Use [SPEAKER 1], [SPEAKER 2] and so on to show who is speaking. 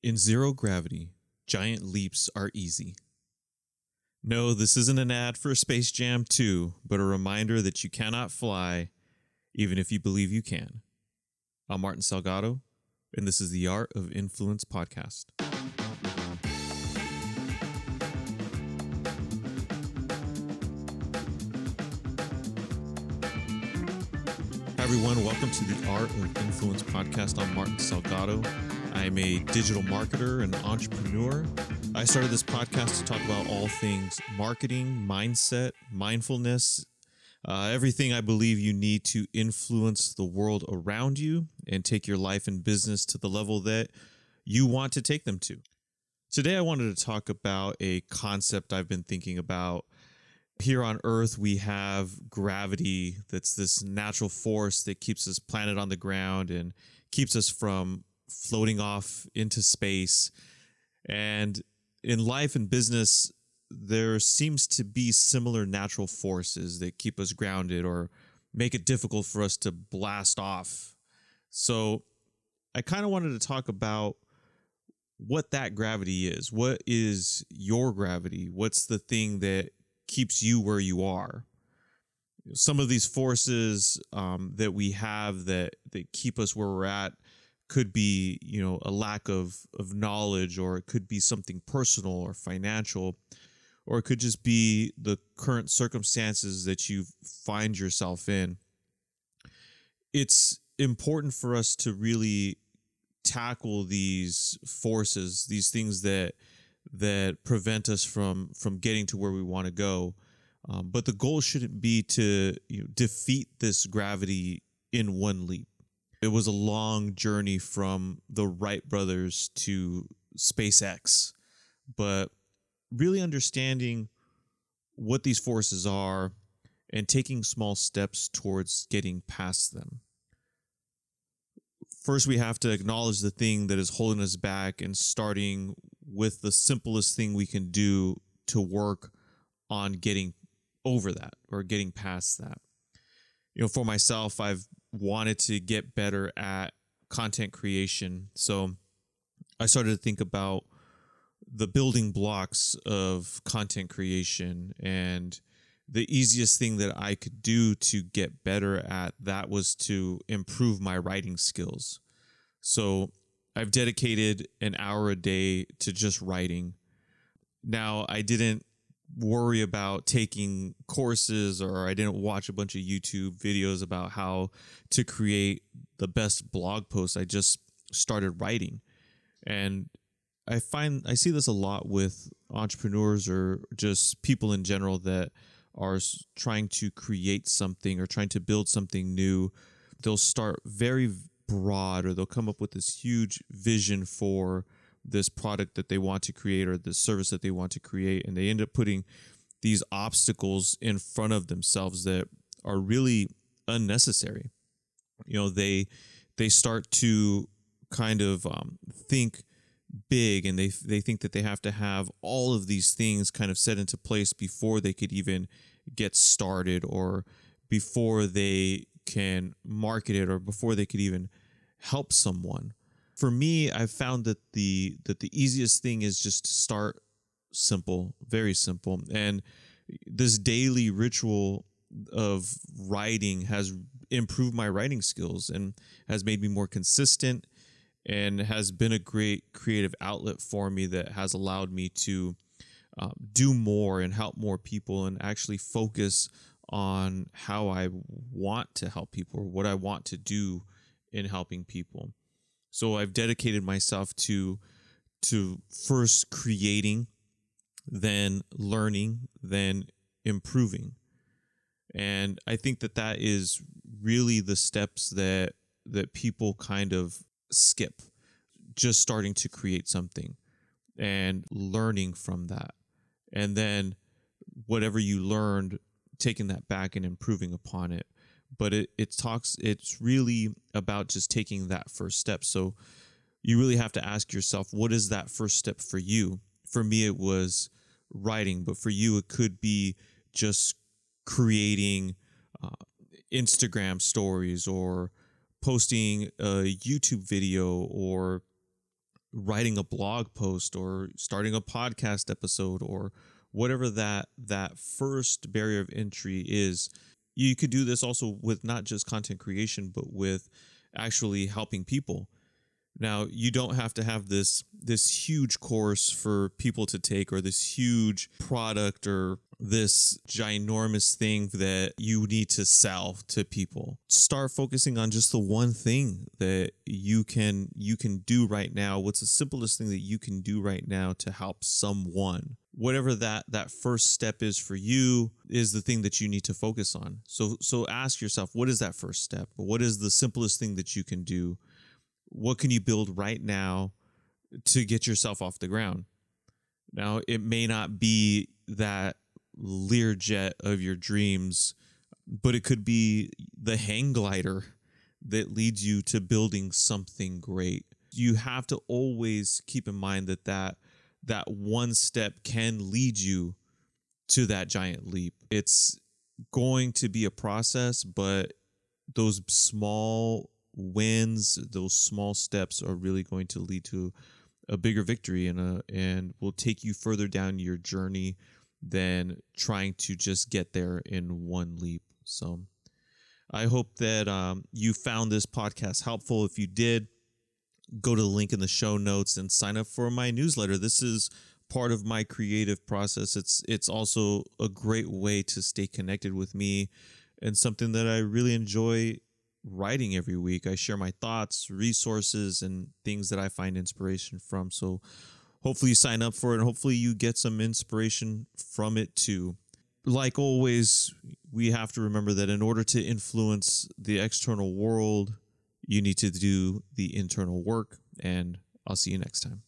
[SPEAKER 1] In zero gravity, giant leaps are easy. No, this isn't an ad for Space Jam 2, but a reminder that you cannot fly even if you believe you can. I'm Martin Salgado, and this is the Art of Influence podcast. Hi, everyone. Welcome to the Art of Influence podcast. I'm Martin Salgado. I'm a digital marketer and entrepreneur. I started this podcast to talk about all things marketing, mindset, mindfulness, uh, everything I believe you need to influence the world around you and take your life and business to the level that you want to take them to. Today, I wanted to talk about a concept I've been thinking about. Here on Earth, we have gravity that's this natural force that keeps this planet on the ground and keeps us from floating off into space. And in life and business, there seems to be similar natural forces that keep us grounded or make it difficult for us to blast off. So I kind of wanted to talk about what that gravity is. What is your gravity? What's the thing that keeps you where you are? Some of these forces um, that we have that that keep us where we're at could be, you know, a lack of of knowledge, or it could be something personal or financial or it could just be the current circumstances that you find yourself in. It's important for us to really tackle these forces, these things that that prevent us from from getting to where we want to go. Um, but the goal shouldn't be to you know, defeat this gravity in one leap. It was a long journey from the Wright brothers to SpaceX, but really understanding what these forces are and taking small steps towards getting past them. First, we have to acknowledge the thing that is holding us back and starting with the simplest thing we can do to work on getting over that or getting past that. You know, for myself, I've wanted to get better at content creation. So I started to think about the building blocks of content creation and the easiest thing that I could do to get better at that was to improve my writing skills. So I've dedicated an hour a day to just writing. Now, I didn't worry about taking courses or I didn't watch a bunch of YouTube videos about how to create the best blog posts. I just started writing. And I find I see this a lot with entrepreneurs or just people in general that are trying to create something or trying to build something new. They'll start very broad or they'll come up with this huge vision for this product that they want to create or the service that they want to create and they end up putting these obstacles in front of themselves that are really unnecessary. You know they they start to kind of um, think big and they they think that they have to have all of these things kind of set into place before they could even get started or before they can market it or before they could even help someone for me i've found that the that the easiest thing is just to start simple very simple and this daily ritual of writing has improved my writing skills and has made me more consistent and has been a great creative outlet for me that has allowed me to uh, do more and help more people and actually focus on how I want to help people or what I want to do in helping people. So I've dedicated myself to to first creating, then learning, then improving. And I think that that is really the steps that that people kind of skip just starting to create something and learning from that and then whatever you learned taking that back and improving upon it but it, it talks it's really about just taking that first step. So you really have to ask yourself what is that first step for you? For me it was writing but for you it could be just creating uh, instagram stories or posting a YouTube video or writing a blog post or starting a podcast episode or whatever that that first barrier of entry is you could do this also with not just content creation but with actually helping people now you don't have to have this this huge course for people to take or this huge product or this ginormous thing that you need to sell to people. Start focusing on just the one thing that you can you can do right now. What's the simplest thing that you can do right now to help someone? Whatever that that first step is for you is the thing that you need to focus on. So so ask yourself, what is that first step? What is the simplest thing that you can do? What can you build right now to get yourself off the ground? Now, it may not be that Learjet of your dreams, but it could be the hang glider that leads you to building something great. You have to always keep in mind that that, that one step can lead you to that giant leap. It's going to be a process, but those small wins, those small steps are really going to lead to a bigger victory and a and will take you further down your journey than trying to just get there in one leap. So I hope that um, you found this podcast helpful. If you did, go to the link in the show notes and sign up for my newsletter. This is part of my creative process. It's it's also a great way to stay connected with me and something that I really enjoy writing every week. I share my thoughts, resources, and things that I find inspiration from. So hopefully you sign up for it and hopefully you get some inspiration from it too. Like always, we have to remember that in order to influence the external world, you need to do the internal work. And I'll see you next time.